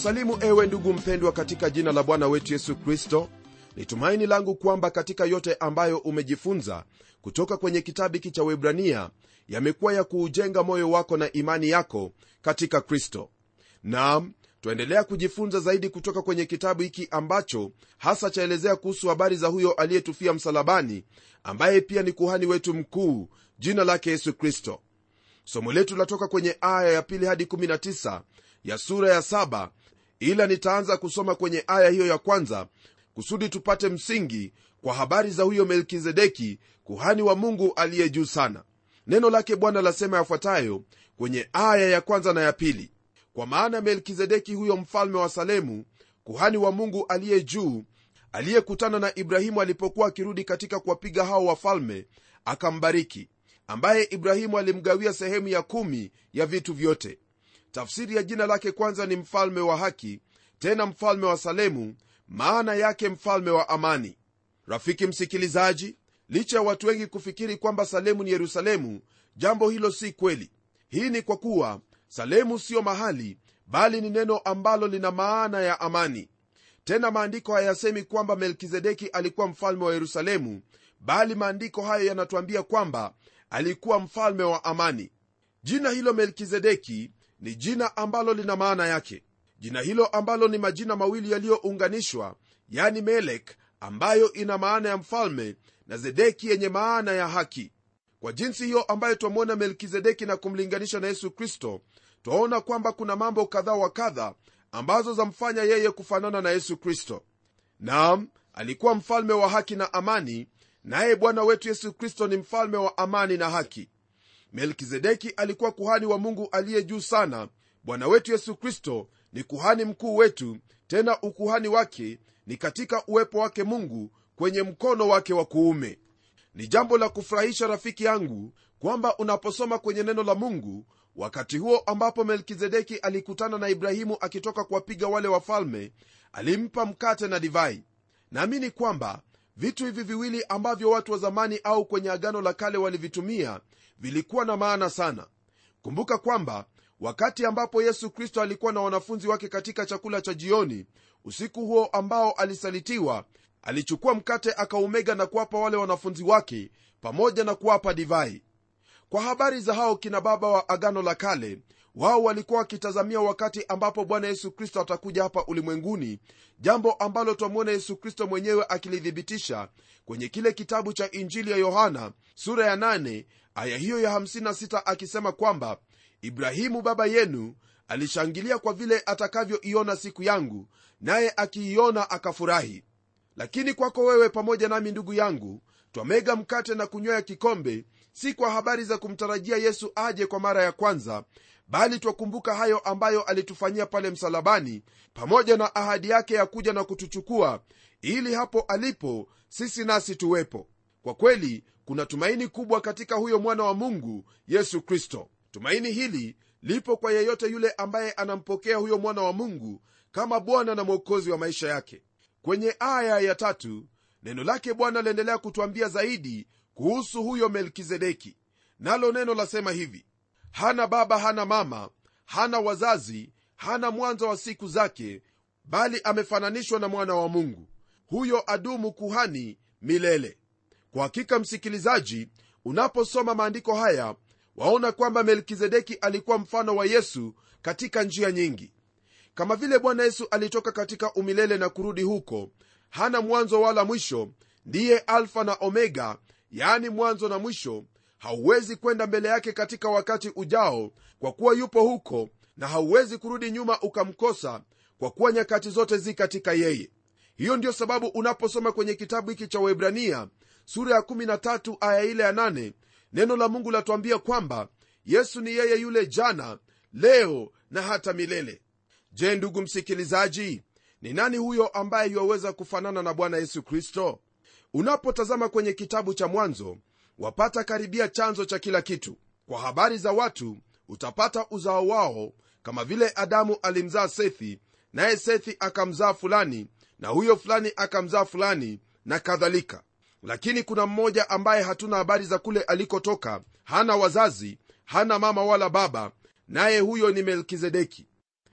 na kusalimu ewe ndugu mpendwa katika jina la bwana wetu yesu kristo ni tumaini langu kwamba katika yote ambayo umejifunza kutoka kwenye kitabu hiki cha webrania yamekuwa ya kuujenga moyo wako na imani yako katika kristo. Nam twaendelea kujifunza zaidi kutoka kwenye kitabu hiki ambacho hasa chaelezea kuhusu habari za huyo aliyetufia msalabani ambaye pia ni kuhani wetu mkuu jina lake yesu kristo. Somo letu latoka kwenye aya ya pili hadi 19 ya sura ya ila nitaanza kusoma kwenye aya hiyo ya kwanza kusudi tupate msingi kwa habari za huyo melkizedeki kuhani wa mungu aliye juu sana. Neno lake bwana lasema yafuatayo kwenye aya ya kwanza na ya pili. Kwa maana melkizedeki huyo mfalme wa salemu kuhani wa mungu aliye juu aliyekutana na ibrahimu alipokuwa akirudi katika kuwapiga hao wafalme akambariki ambaye ibrahimu alimgawia sehemu ya kumi ya vitu vyote tafsiri ya jina lake kwanza ni mfalme wa haki tena mfalme wa salemu maana yake mfalme wa amani. Rafiki msikilizaji licha ya watu wengi kufikiri kwamba salemu ni yerusalemu jambo hilo si kweli. Hii ni kwa kuwa salemu siyo mahali bali ni neno ambalo lina maana ya amani. Tena maandiko hayasemi kwamba melkizedeki alikuwa mfalme wa yerusalemu bali maandiko hayo yanatuambia kwamba alikuwa mfalme wa amani. Jina hilo melkizedeki ni jina ambalo lina maana yake. Jina hilo ambalo ni majina mawili yaliyounganishwa yani melek ambayo ina maana ya mfalme na zedeki yenye maana ya haki. Kwa jinsi hiyo ambayo twamwona melkizedeki na kumlinganisha na yesu kristo twaona kwamba kuna mambo kadha wa kadha ambazo zamfanya yeye kufanana na yesu kristo. Naam alikuwa mfalme wa haki na amani naye bwana wetu yesu kristo ni mfalme wa amani na haki melkizedeki alikuwa kuhani wa mungu aliye juu sana. Bwana wetu yesu kristo ni kuhani mkuu wetu tena ukuhani wake ni katika uwepo wake mungu kwenye mkono wake wa kuume. Ni jambo la kufurahisha rafiki yangu kwamba unaposoma kwenye neno la mungu wakati huo ambapo melkizedeki alikutana na ibrahimu akitoka kuwapiga wale wafalme alimpa mkate na divai. Naamini kwamba vitu hivi viwili ambavyo watu wa zamani au kwenye agano la kale walivitumia vilikuwa na maana sana. Kumbuka kwamba wakati ambapo yesu kristo alikuwa na wanafunzi wake katika chakula cha jioni usiku huo ambao alisalitiwa alichukua mkate akaumega na kuwapa wale wanafunzi wake pamoja na kuwapa divai. Kwa habari za hao kina baba wa agano la kale wao walikuwa wakitazamia wakati ambapo bwana yesu kristo atakuja hapa ulimwenguni jambo ambalo twamwona yesu kristo mwenyewe akilithibitisha kwenye kile kitabu cha injili ya yohana sura ya 8 aya hiyo ya 56 akisema kwamba ibrahimu baba yenu alishangilia kwa vile atakavyoiona siku yangu naye akiiona akafurahi. Lakini kwako wewe pamoja nami ndugu yangu twamega mkate na kunywea kikombe si kwa habari za kumtarajia yesu aje kwa mara ya kwanza bali twakumbuka hayo ambayo alitufanyia pale msalabani pamoja na ahadi yake ya kuja na kutuchukua ili hapo alipo sisi nasi tuwepo. Kwa kweli kuna tumaini kubwa katika huyo mwana wa mungu yesu kristo. Tumaini hili lipo kwa yeyote yule ambaye anampokea huyo mwana wa mungu kama bwana na mwokozi wa maisha yake. Kwenye aya ya tatu neno lake bwana laendelea kutwambia zaidi kuhusu huyo melkizedeki. Nalo neno lasema hivi hana baba hana mama hana wazazi hana mwanzo wa siku zake bali amefananishwa na mwana wa mungu. Huyo adumu kuhani milele. Kwa hakika msikilizaji unaposoma maandiko haya waona kwamba melkizedeki alikuwa mfano wa yesu katika njia nyingi. Kama vile bwana yesu alitoka katika umilele na kurudi huko hana mwanzo wala mwisho ndiye alfa na omega yaani mwanzo na mwisho hauwezi kwenda mbele yake katika wakati ujao kwa kuwa yupo huko na hauwezi kurudi nyuma ukamkosa kwa kuwa nyakati zote zi katika yeye. Hiyo ndiyo sababu unaposoma kwenye kitabu hiki cha webrania sura ya 13 aya ile ya 8 neno la mungu latuambia kwamba yesu ni yeye yule jana leo na hata milele. Je ndugu msikilizaji ni nani huyo ambaye yuwaweza kufanana na bwana yesu kristo? Unapotazama kwenye kitabu cha mwanzo wapata karibia chanzo cha kila kitu. Kwa habari za watu utapata uzao wao kama vile adamu alimzaa sethi naye sethi akamzaa fulani na huyo fulani akamzaa fulani na kadhalika. Lakini kuna mmoja ambaye hatuna habari za kule alikotoka hana wazazi hana mama wala baba naye huyo ni melkizedeki.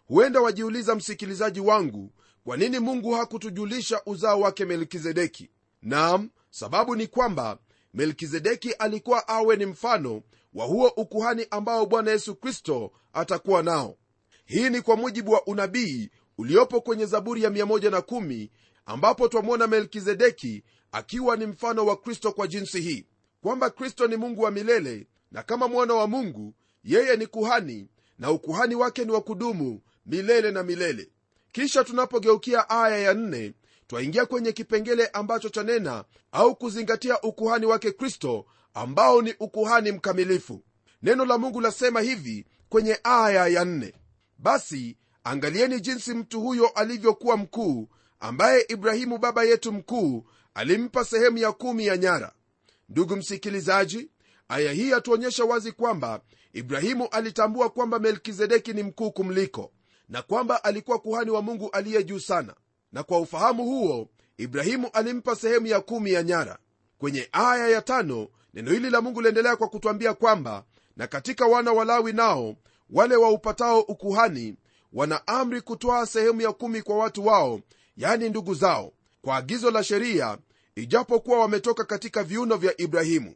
Huenda wajiuliza msikilizaji wangu kwa nini mungu hakutujulisha uzao wake melkizedeki? Nam sababu ni kwamba melkizedeki alikuwa awe ni mfano wa huo ukuhani ambao bwana yesu kristo atakuwa nao. Hii ni kwa mujibu wa unabii uliopo kwenye zaburi ya 110 ambapo twamwona melkizedeki akiwa ni mfano wa kristo kwa jinsi hii kwamba kristo ni mungu wa milele na kama mwana wa mungu yeye ni kuhani na ukuhani wake ni wa kudumu milele na milele. Kisha tunapogeukia aya ya nne twaingia kwenye kipengele ambacho chanena au kuzingatia ukuhani wake kristo ambao ni ukuhani mkamilifu. Neno la mungu lasema hivi kwenye aya ya nne. Basi angalieni jinsi mtu huyo alivyokuwa mkuu ambaye ibrahimu baba yetu mkuu alimpa sehemu ya kumi ya nyara. Ndugu msikilizaji aya hii yatuonyesha wazi kwamba ibrahimu alitambua kwamba melkizedeki ni mkuu kumliko na kwamba alikuwa kuhani wa mungu aliye juu sana na kwa ufahamu huo ibrahimu alimpa sehemu ya kumi ya nyara. Kwenye aya ya tano neno hili la mungu liendelea kwa kutwambia kwamba na katika wana walawi nao wale waupatao ukuhani wana amri kutwaa sehemu ya kumi kwa watu wao yani ndugu zao kwa agizo la sheria ijapokuwa wametoka katika viuno vya ibrahimu.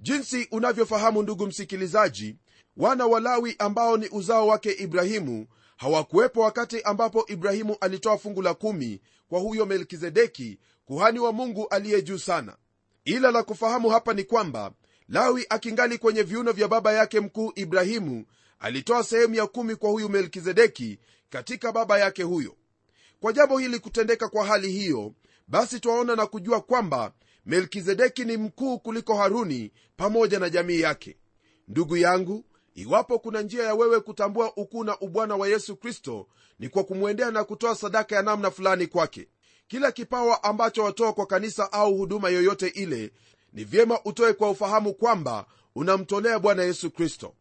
Jinsi unavyofahamu ndugu msikilizaji wana walawi ambao ni uzao wake ibrahimu hawakuwepo wakati ambapo ibrahimu alitoa fungu la kumi kwa huyo melkizedeki kuhani wa mungu aliye juu sana. Ila la kufahamu hapa ni kwamba lawi akingali kwenye viuno vya baba yake mkuu ibrahimu alitoa sehemu ya kumi kwa huyu melkizedeki katika baba yake huyo. Kwa jambo hili kutendeka kwa hali hiyo basi twaona na kujua kwamba melkizedeki ni mkuu kuliko haruni pamoja na jamii yake. Ndugu yangu iwapo kuna njia ya wewe kutambua ukuu na ubwana wa yesu kristo ni kwa kumwendea na kutoa sadaka ya namna fulani kwake. Kila kipawa ambacho watoa kwa kanisa au huduma yoyote ile ni vyema utoe kwa ufahamu kwamba unamtolea bwana yesu kristo.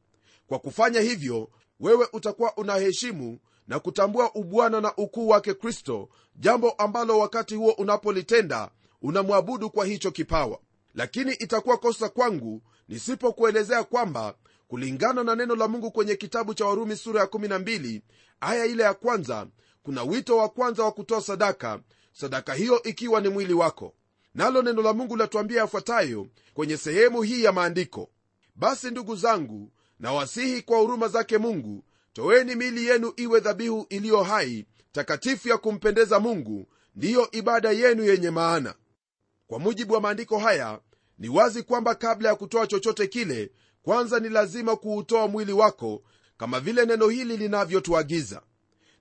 Kwa kufanya hivyo wewe utakuwa unaheshimu na kutambua ubwana na ukuu wake kristo jambo ambalo wakati huo unapolitenda unamwabudu kwa hicho kipawa. Lakini itakuwa kosa kwangu nisipokuelezea kwamba kulingana na neno la mungu kwenye kitabu cha warumi sura ya 12 aya ile ya kwanza kuna wito wa kwanza wa kutoa sadaka sadaka hiyo ikiwa ni mwili wako. Nalo neno la mungu latuambia yafuatayo kwenye sehemu hii ya maandiko. Basi ndugu zangu nawasihi kwa huruma zake mungu toweni mili yenu iwe dhabihu iliyo hai takatifu ya kumpendeza mungu ndiyo ibada yenu yenye maana. Kwa mujibu wa maandiko haya ni wazi kwamba kabla ya kutoa chochote kile kwanza ni lazima kuutoa mwili wako kama vile neno hili linavyotuagiza.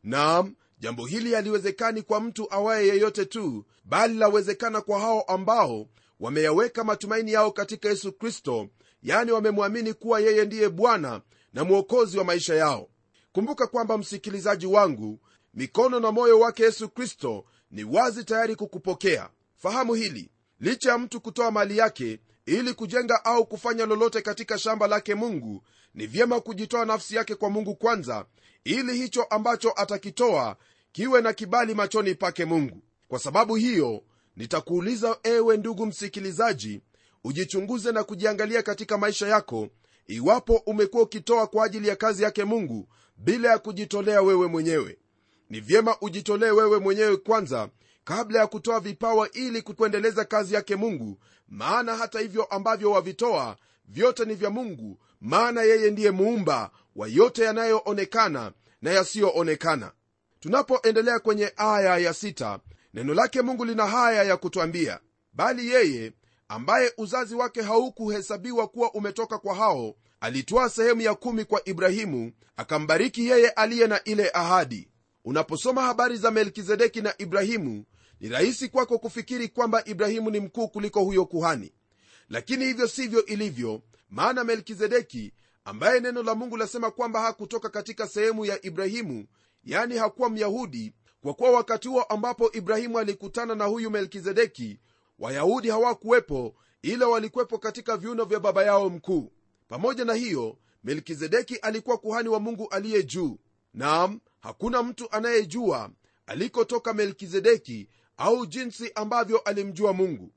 Naam jambo hili haliwezekani kwa mtu awaye yeyote tu bali lawezekana kwa hao ambao wameyaweka matumaini yao katika yesu kristo yani wamemwamini kuwa yeye ndiye bwana na mwokozi wa maisha yao. Kumbuka kwamba msikilizaji wangu mikono na moyo wake yesu kristo ni wazi tayari kukupokea. Fahamu hili licha ya mtu kutoa mali yake ili kujenga au kufanya lolote katika shamba lake mungu ni vyema kujitoa nafsi yake kwa mungu kwanza ili hicho ambacho atakitoa kiwe na kibali machoni pake mungu. Kwa sababu hiyo nitakuuliza ewe ndugu msikilizaji ujichunguze na kujiangalia katika maisha yako iwapo umekuwa ukitoa kwa ajili ya kazi yake mungu bila ya kujitolea wewe mwenyewe. Ni vyema ujitolee wewe mwenyewe kwanza kabla ya kutoa vipawa ili kuendeleza kazi yake mungu. Maana hata hivyo ambavyo wavitoa vyote ni vya mungu. Maana yeye ndiye muumba wa yote yanayoonekana na yasiyoonekana. Tunapoendelea kwenye aya ya sita neno lake mungu lina haya ya kutwambia. Bali yeye ambaye uzazi wake haukuhesabiwa kuwa umetoka kwa hao alitoa sehemu ya kumi kwa ibrahimu akambariki yeye aliye na ile ahadi. Unaposoma habari za melkizedeki na ibrahimu ni rahisi kwako kufikiri kwamba ibrahimu ni mkuu kuliko huyo kuhani. Lakini hivyo sivyo ilivyo maana melkizedeki ambaye neno la mungu lasema kwamba hakutoka katika sehemu ya ibrahimu yani hakuwa myahudi kwa kuwa wakati huo ambapo ibrahimu alikutana na huyu melkizedeki wayahudi hawakuwepo ila walikuwepo katika viuno vya baba yao mkuu. Pamoja na hiyo melkizedeki alikuwa kuhani wa mungu aliye juu. Nam hakuna mtu anayejua alikotoka melkizedeki au jinsi ambavyo alimjua mungu.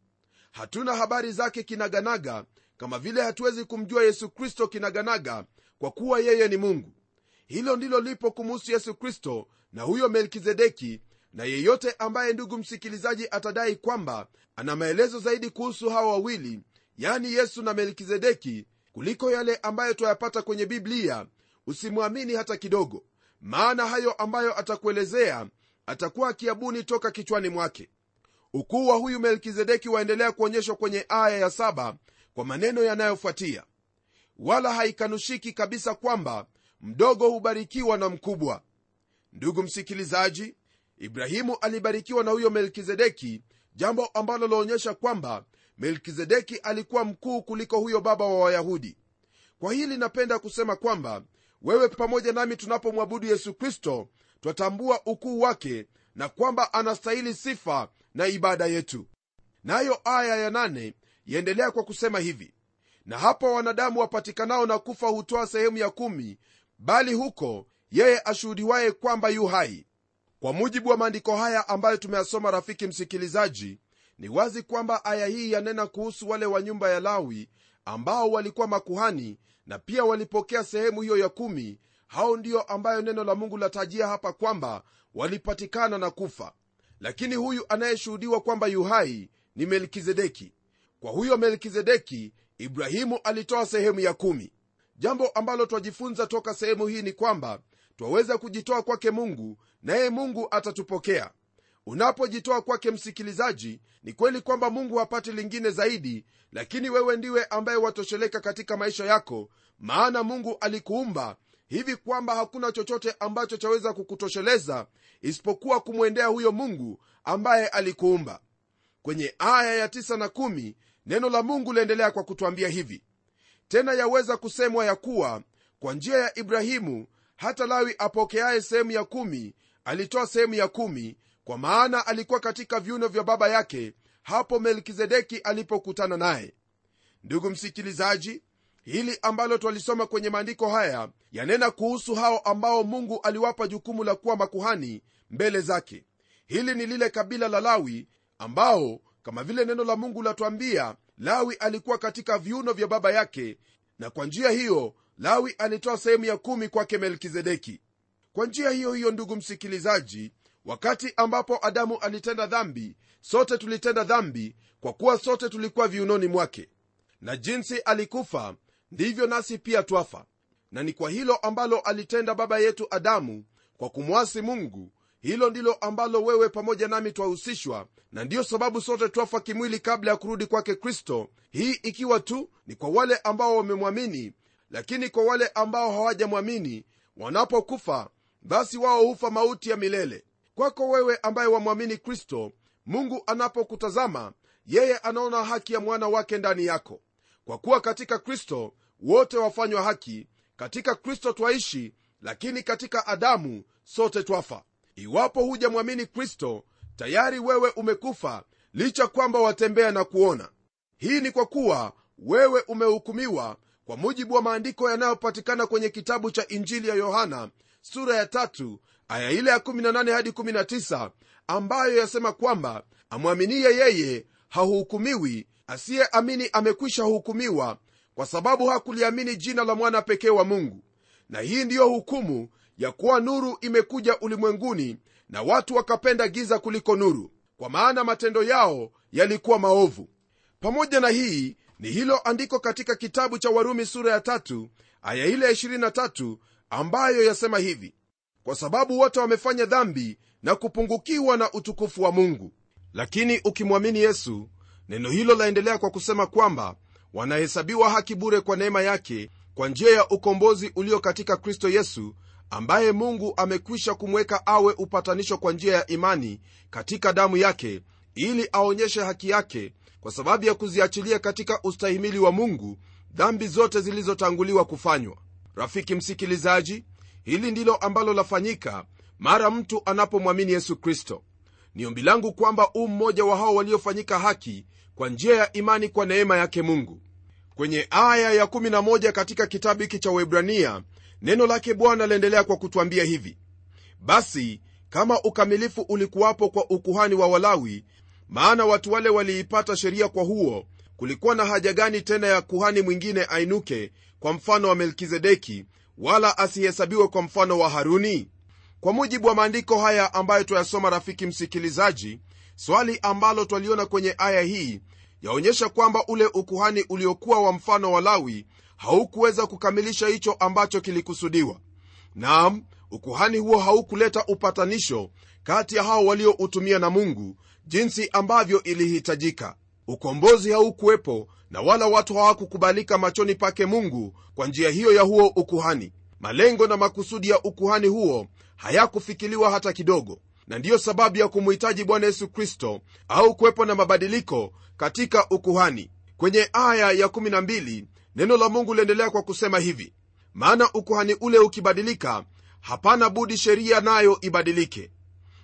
Hatuna habari zake kinaganaga kama vile hatuwezi kumjua yesu kristo kinaganaga kwa kuwa yeye ni mungu. Hilo ndilo lipo kumuhusu yesu kristo na huyo melkizedeki na yeyote ambaye ndugu msikilizaji atadai kwamba ana maelezo zaidi kuhusu hawa wawili yani yesu na melkizedeki kuliko yale ambayo twayapata kwenye biblia usimwamini hata kidogo. Maana hayo ambayo atakuelezea atakuwa akiabuni toka kichwani mwake. Ukuu wa huyu melkizedeki waendelea kuonyeshwa kwenye aya ya saba kwa maneno yanayofuatia. Wala haikanushiki kabisa kwamba mdogo hubarikiwa na mkubwa. Ndugu msikilizaji ibrahimu alibarikiwa na huyo melkizedeki jambo ambalo laonyesha kwamba melkizedeki alikuwa mkuu kuliko huyo baba wa wayahudi. Kwa hili napenda kusema kwamba wewe pamoja nami tunapomwabudu yesu kristo twatambua ukuu wake na kwamba anastahili sifa na ibada yetu. Nayo aya ya nane yaendelea kwa kusema hivi na hapo wanadamu wapatikanao na kufa hutoa sehemu ya kumi bali huko yeye ashuhudiwaye kwamba yu hai. Kwa mujibu wa maandiko haya ambayo tumeyasoma rafiki msikilizaji ni wazi kwamba aya hii yanena kuhusu wale wa nyumba ya lawi ambao walikuwa makuhani na pia walipokea sehemu hiyo ya kumi hao ndiyo ambayo neno la mungu latajia hapa kwamba walipatikana na kufa. Lakini huyu anayeshuhudiwa kwamba yu hai ni melkizedeki. Kwa huyo melkizedeki ibrahimu alitoa sehemu ya kumi. Jambo ambalo twajifunza toka sehemu hii ni kwamba twaweza kujitoa kwake mungu naye mungu atatupokea. Unapojitoa kwake msikilizaji ni kweli kwamba mungu hapati lingine zaidi lakini wewe ndiwe ambaye watosheleka katika maisha yako maana mungu alikuumba hivi kwamba hakuna chochote ambacho chaweza kukutosheleza isipokuwa kumwendea huyo mungu ambaye alikuumba. Kwenye aya ya tisa na kumi, neno la mungu liendelea kwa kutwambia hivi. Tena yaweza kusemwa ya kuwa kwa njia ya ibrahimu hata lawi apokeaye sehemu ya kumi alitoa sehemu ya kumi kwa maana alikuwa katika viuno vya baba yake hapo melkizedeki alipokutana naye. Ndugu msikilizaji hili ambalo twalisoma kwenye maandiko haya yanena kuhusu hao ambao mungu aliwapa jukumu la kuwa makuhani mbele zake. Hili ni lile kabila la lawi ambao kama vile neno la mungu latwambia lawi alikuwa katika viuno vya baba yake na kwa njia hiyo lawi alitoa sehemu ya kumi kwake melkizedeki. Kwa njia hiyo hiyo ndugu msikilizaji wakati ambapo adamu alitenda dhambi sote tulitenda dhambi kwa kuwa sote tulikuwa viunoni mwake. Na jinsi alikufa ndivyo nasi pia twafa. Na ni kwa hilo ambalo alitenda baba yetu adamu kwa kumwasi mungu hilo ndilo ambalo wewe pamoja nami twahusishwa na ndiyo sababu sote twafa kimwili kabla ya kurudi kwake kristo hii ikiwa tu ni kwa wale ambao wamemwamini. Lakini kwa wale ambao hawajamwamini wanapokufa basi wao hufa mauti ya milele. Kwako wewe ambaye wamwamini kristo mungu anapokutazama yeye anaona haki ya mwana wake ndani yako. Kwa kuwa katika kristo wote wafanywa haki katika kristo twaishi lakini katika adamu sote twafa. Iwapo hujamwamini kristo tayari wewe umekufa licha kwamba watembea na kuona. Hii ni kwa kuwa wewe umehukumiwa kwa mujibu wa maandiko yanayopatikana kwenye kitabu cha injili ya yohana sura ya tatu aya ile ya 18 hadi 19 ambayo yasema kwamba amwaminie yeye hahukumiwi asiyeamini amekwisha hukumiwa kwa sababu hakuliamini jina la mwana pekee wa mungu. Na hii ndiyo hukumu ya kuwa nuru imekuja ulimwenguni na watu wakapenda giza kuliko nuru kwa maana matendo yao yalikuwa maovu. Pamoja na hii ni hilo andiko katika kitabu cha warumi sura ya tatu aya ile ya 23 ambayo yasema hivi. Kwa sababu wote wamefanya dhambi na kupungukiwa na utukufu wa mungu. Lakini ukimwamini yesu neno hilo laendelea kwa kusema kwamba wanahesabiwa haki bure kwa neema yake kwa njia ya ukombozi ulio katika kristo yesu ambaye mungu amekwisha kumweka awe upatanisho kwa njia ya imani katika damu yake ili aonyeshe haki yake kwa sababu ya kuziachilia katika ustahimili wa mungu dhambi zote zilizotanguliwa kufanywa. Rafiki msikilizaji hili ndilo ambalo lafanyika mara mtu anapomwamini yesu kristo. Ni ombi langu kwamba u mmoja wa hao waliofanyika haki kwa njia ya imani kwa neema yake mungu. Kwenye aya ya11 katika kitabu hiki cha webrania neno lake bwana laendelea kwa kutwambia hivi. Basi kama ukamilifu ulikuwapo kwa ukuhani wa walawi maana watu wale waliipata sheria kwa huo kulikuwa na haja gani tena ya kuhani mwingine ainuke kwa mfano wa melkizedeki wala asihesabiwe kwa mfano wa haruni? Kwa mujibu wa maandiko haya ambayo twayasoma rafiki msikilizaji swali ambalo twaliona kwenye aya hii yaonyesha kwamba ule ukuhani uliokuwa wa mfano wa lawi haukuweza kukamilisha hicho ambacho kilikusudiwa. Naam ukuhani huo haukuleta upatanisho kati ya hao walioutumia na mungu jinsi ambavyo ilihitajika. Ukombozi haukuwepo na wala watu hawakukubalika machoni pake mungu kwa njia hiyo ya huo ukuhani. Malengo na makusudi ya ukuhani huo hayakufikiliwa hata kidogo na ndiyo sababu ya kumhitaji bwana yesu kristo au kuwepo na mabadiliko katika ukuhani. Kwenye aya ya 12 neno la mungu liendelea kwa kusema hivi maana ukuhani ule ukibadilika hapana budi sheria nayo ibadilike.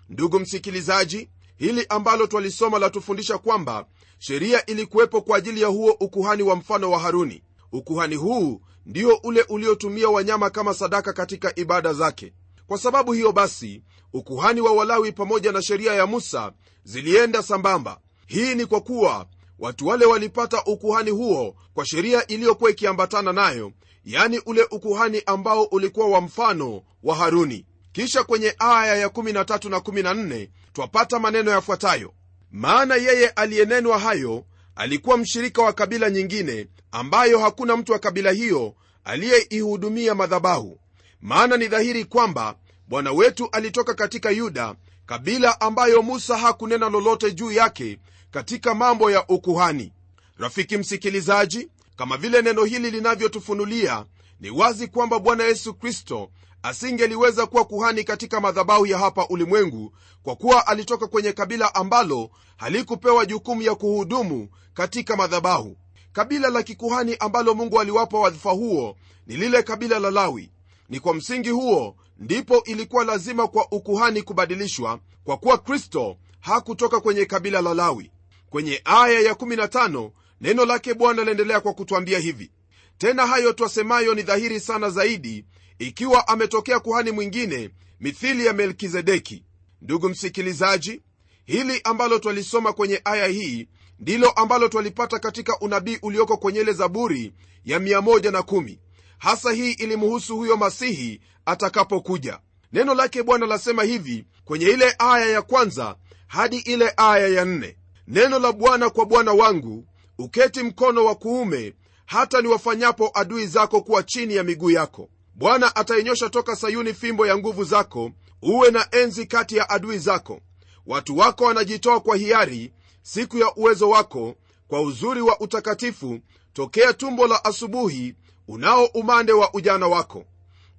Ndugu msikilizaji hili ambalo twalisoma latufundisha kwamba sheria ilikuwepo kwa ajili ya huo ukuhani wa mfano wa haruni. Ukuhani huu ndio ule uliotumia wanyama kama sadaka katika ibada zake. Kwa sababu hiyo basi ukuhani wa walawi pamoja na sheria ya musa zilienda sambamba. Hii ni kwa kuwa watu wale walipata ukuhani huo kwa sheria iliyokuwa ikiambatana nayo yani ule ukuhani ambao ulikuwa wa mfano wa haruni. Kisha kwenye aya ya 13 na 14 twapata maneno yafuatayo. Maana yeye aliyenenwa hayo alikuwa mshirika wa kabila nyingine ambayo hakuna mtu wa kabila hiyo aliyeihudumia madhabahu. Maana ni dhahiri kwamba bwana wetu alitoka katika yuda kabila ambayo musa hakunena lolote juu yake katika mambo ya ukuhani. Rafiki msikilizaji kama vile neno hili linavyotufunulia ni wazi kwamba bwana yesu kristo asingeliweza kuwa kuhani katika madhabahu ya hapa ulimwengu kwa kuwa alitoka kwenye kabila ambalo halikupewa jukumu ya kuhudumu katika madhabahu. Kabila la kikuhani ambalo mungu aliwapa wadhifa huo ni lile kabila la lawi ni kwa msingi huo ndipo ilikuwa lazima kwa ukuhani kubadilishwa kwa kuwa kristo hakutoka kwenye kabila la lawi. Kwenye aya ya 15 neno lake bwana laendelea kwa kutwambia hivi tena hayo twasemayo ni dhahiri sana zaidi ikiwa ametokea kuhani mwingine mithili ya melkizedeki. Ndugu msikilizaji hili ambalo twalisoma kwenye aya hii ndilo ambalo twalipata katika unabii ulioko kwenye ile zaburi ya 110 hasa hii ilimuhusu huyo masihi atakapokuja. Neno lake bwana lasema hivi kwenye ile aya ya kwanza hadi ile aya ya nne. Neno la bwana kwa bwana wangu uketi mkono wa kuume hata niwafanyapo adui zako kuwa chini ya miguu yako. Bwana atainyosha toka sayuni fimbo ya nguvu zako uwe na enzi kati ya adui zako. Watu wako wanajitoa kwa hiari siku ya uwezo wako kwa uzuri wa utakatifu tokea tumbo la asubuhi unao umande wa ujana wako.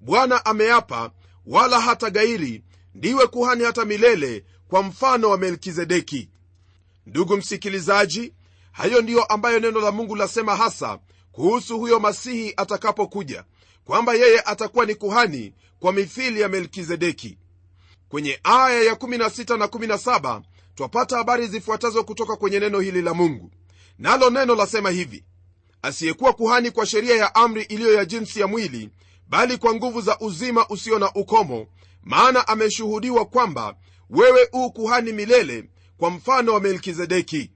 Bwana ameapa wala hata gairi ndiwe kuhani hata milele kwa mfano wa melkizedeki. Ndugu msikilizaji hayo ndiyo ambayo neno la mungu lasema hasa kuhusu huyo masihi atakapokuja kwamba yeye atakuwa ni kuhani kwa mithili ya melkizedeki. Kwenye aya ya 16 na 17 twapata habari zifuatazo kutoka kwenye neno hili la mungu. Nalo neno lasema hivi asiyekuwa kuhani kwa sheria ya amri iliyo ya jinsi ya mwili bali kwa nguvu za uzima usio na ukomo maana ameshuhudiwa kwamba wewe u kuhani milele kwa mfano wa melkizedeki.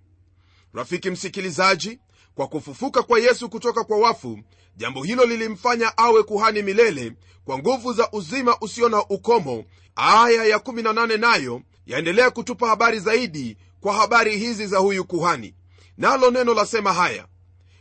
Rafiki msikilizaji kwa kufufuka kwa yesu kutoka kwa wafu jambo hilo lilimfanya awe kuhani milele kwa nguvu za uzima usio na ukomo. Aya ya 18 nayo yaendelea kutupa habari zaidi kwa habari hizi za huyu kuhani. Nalo neno lasema haya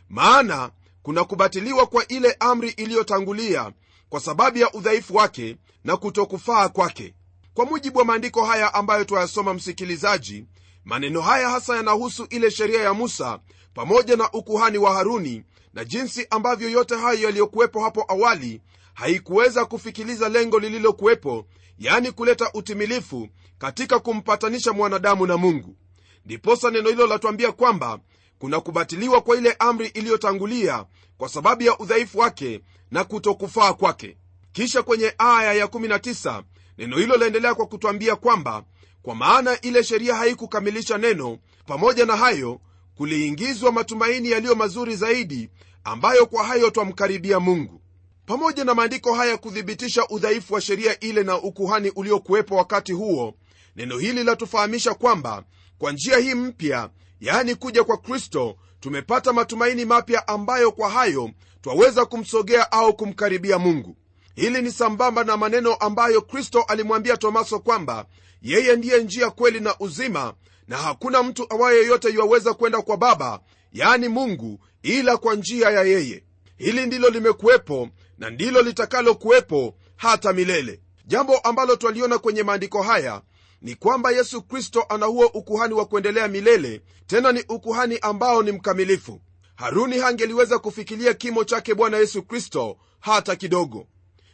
maana kuna kubatiliwa kwa ile amri iliyotangulia kwa sababu ya udhaifu wake na kutokufaa kwake. Kwa mujibu wa maandiko haya ambayo twayasoma msikilizaji maneno haya hasa yanahusu ile sheria ya musa pamoja na ukuhani wa haruni na jinsi ambavyo yote hayo yaliyokuwepo hapo awali haikuweza kufikiliza lengo lililokuwepo yani kuleta utimilifu katika kumpatanisha mwanadamu na mungu. Ndiposa neno hilo latwambia kwamba kuna kubatiliwa kwa ile amri iliyotangulia kwa sababu ya udhaifu wake na kutokufaa kwake. Kisha kwenye aya ya19 neno hilo laendelea kwa kutwambia kwamba kwa maana ile sheria haikukamilisha neno pamoja na hayo kuliingizwa matumaini yaliyo mazuri zaidi ambayo kwa hayo twamkaribia mungu. Pamoja na maandiko haya kuthibitisha udhaifu wa sheria ile na ukuhani uliokuwepo wakati huo neno hili latufahamisha kwamba kwa njia hii mpya yaani kuja kwa kristo tumepata matumaini mapya ambayo kwa hayo twaweza kumsogea au kumkaribia mungu. Hili ni sambamba na maneno ambayo kristo alimwambia tomaso kwamba yeye ndiye njia kweli na uzima na hakuna mtu awaye yeyote yuwaweza kwenda kwa baba yaani mungu ila kwa njia ya yeye. Hili ndilo limekuwepo na ndilo litakalokuwepo hata milele. Jambo ambalo twaliona kwenye maandiko haya ni kwamba yesu kristo ana huo ukuhani wa kuendelea milele tena ni ukuhani ambao ni mkamilifu. Haruni hangeliweza kufikilia kimo chake bwana yesu kristo hata kidogo.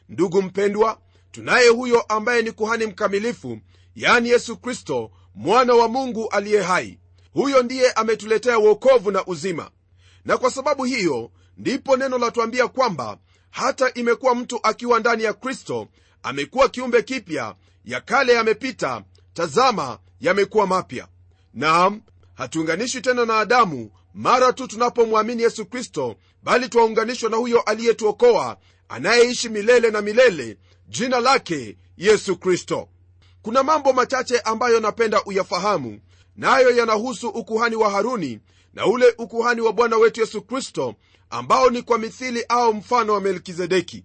Ndugu mpendwa tunaye huyo ambaye ni kuhani mkamilifu yani yesu kristo mwana wa mungu aliye hai. Huyo ndiye ametuletea uokovu na uzima. Na kwa sababu hiyo ndipo neno latuambia kwamba hata imekuwa mtu akiwa ndani ya kristo amekuwa kiumbe kipya ya kale yamepita tazama yamekuwa mapya. Nam hatuunganishwi tena na adamu mara tu tunapomwamini yesu kristo bali twaunganishwa na huyo aliyetuokoa anayeishi milele na milele jina lake yesu kristo. Kuna mambo machache ambayo napenda uyafahamu nayo na yanahusu ukuhani wa haruni na ule ukuhani wa bwana wetu yesu kristo ambao ni kwa mithili au mfano wa melkizedeki.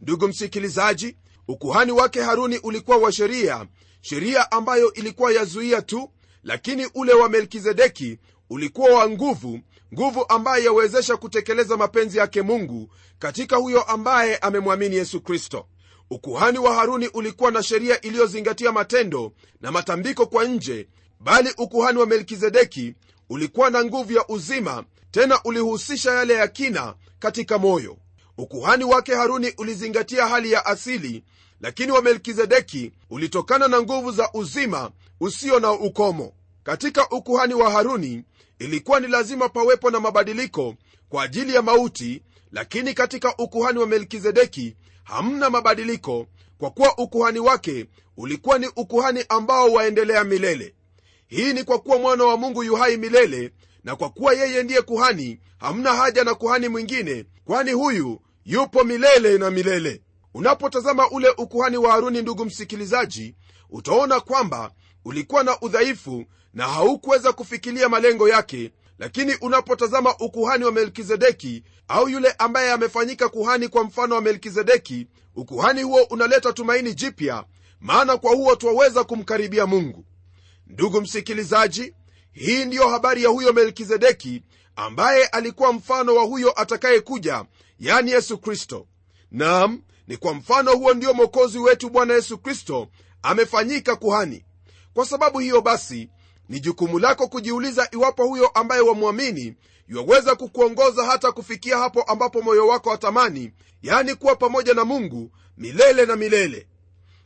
Ndugu msikilizaji ukuhani wake haruni ulikuwa wa sheria sheria ambayo ilikuwa yazuia tu lakini ule wa melkizedeki ulikuwa wa nguvu nguvu ambaye yawezesha kutekeleza mapenzi yake mungu katika huyo ambaye amemwamini yesu kristo. Ukuhani wa haruni ulikuwa na sheria iliyozingatia matendo na matambiko kwa nje bali ukuhani wa melkizedeki ulikuwa na nguvu ya uzima tena ulihusisha yale ya kina katika moyo. Ukuhani wake haruni ulizingatia hali ya asili lakini wa melkizedeki ulitokana na nguvu za uzima usio na ukomo. Katika ukuhani wa haruni ilikuwa ni lazima pawepo na mabadiliko kwa ajili ya mauti lakini katika ukuhani wa melkizedeki hamna mabadiliko kwa kuwa ukuhani wake ulikuwa ni ukuhani ambao waendelea milele. Hii ni kwa kuwa mwana wa mungu yuhai milele na kwa kuwa yeye ndiye kuhani hamna haja na kuhani mwingine kwani huyu yupo milele na milele unapotazama ule ukuhani wa haruni ndugu msikilizaji utaona kwamba ulikuwa na udhaifu na haukuweza kufikilia malengo yake. Lakini unapotazama ukuhani wa melkizedeki au yule ambaye amefanyika kuhani kwa mfano wa melkizedeki ukuhani huo unaleta tumaini jipya maana kwa huo twaweza kumkaribia mungu. Ndugu msikilizaji hii ndiyo habari ya huyo melkizedeki ambaye alikuwa mfano wa huyo atakayekuja yani yesu kristo. Nam ni kwa mfano huo ndio mwokozi wetu bwana yesu kristo amefanyika kuhani. Kwa sababu hiyo basi ni jukumu lako kujiuliza iwapo huyo ambaye wamwamini yuwaweza kukuongoza hata kufikia hapo ambapo moyo wako watamani yani kuwa pamoja na mungu milele na milele.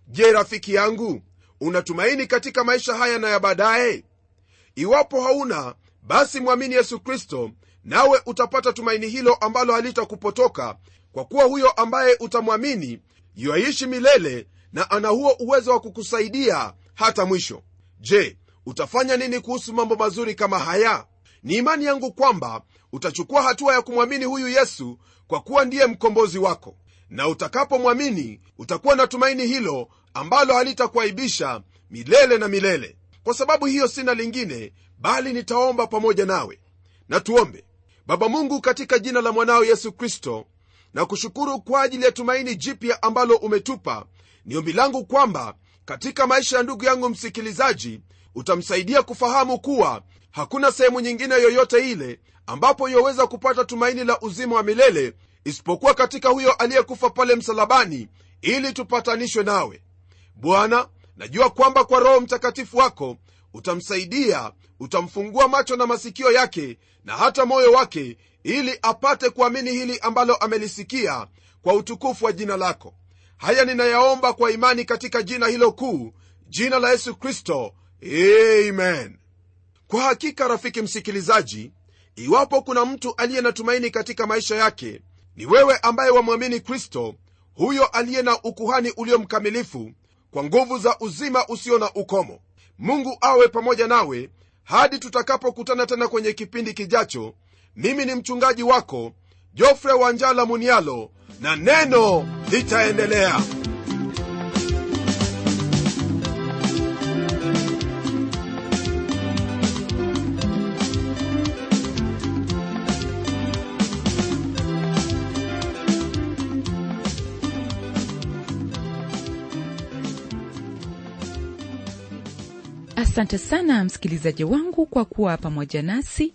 Je rafiki yangu unatumaini katika maisha haya na ya baadaye? Iwapo hauna basi mwamini yesu kristo nawe utapata tumaini hilo ambalo halitakupotoka kwa kuwa huyo ambaye utamwamini yuaishi milele na ana huo uwezo wa kukusaidia hata mwisho. Je utafanya nini kuhusu mambo mazuri kama haya? Ni imani yangu kwamba utachukua hatua ya kumwamini huyu yesu kwa kuwa ndiye mkombozi wako. Na utakapomwamini utakuwa na tumaini hilo ambalo halitakuaibisha milele na milele. Kwa sababu hiyo sina lingine bali nitaomba pamoja nawe. Na tuombe. Baba mungu katika jina la mwanao yesu kristo na kushukuru kwa ajili ya tumaini jipya ambalo umetupa. Ni ombi langu kwamba katika maisha ya ndugu yangu msikilizaji utamsaidia kufahamu kuwa hakuna sehemu nyingine yoyote ile ambapo yoweza kupata tumaini la uzima wa milele isipokuwa katika huyo aliyekufa pale msalabani ili tupatanishwe nawe. Bwana najua kwamba kwa roho mtakatifu wako utamsaidia utamfungua macho na masikio yake na hata moyo wake ili apate kuamini hili ambalo amelisikia kwa utukufu wa jina lako. Haya ninayaomba kwa imani katika jina hilo kuu jina la yesu kristo. Amen. Kwa hakika rafiki msikilizaji iwapo kuna mtu aliye na tumaini katika maisha yake ni wewe ambaye wamwamini kristo huyo aliye na ukuhani ulio mkamilifu kwa nguvu za uzima usio na ukomo. Mungu awe pamoja nawe hadi tutakapokutana tena kwenye kipindi kijacho mimi ni mchungaji wako jofre wa njala munialo na neno litaendelea. Asante sana msikilizaji wangu kwa kuwa pamoja nasi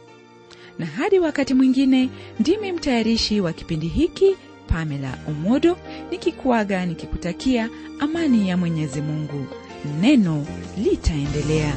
na hadi wakati mwingine ndimi mtayarishi wa kipindi hiki pamela umodo nikikuaga nikikutakia amani ya mwenyezi mungu. Neno litaendelea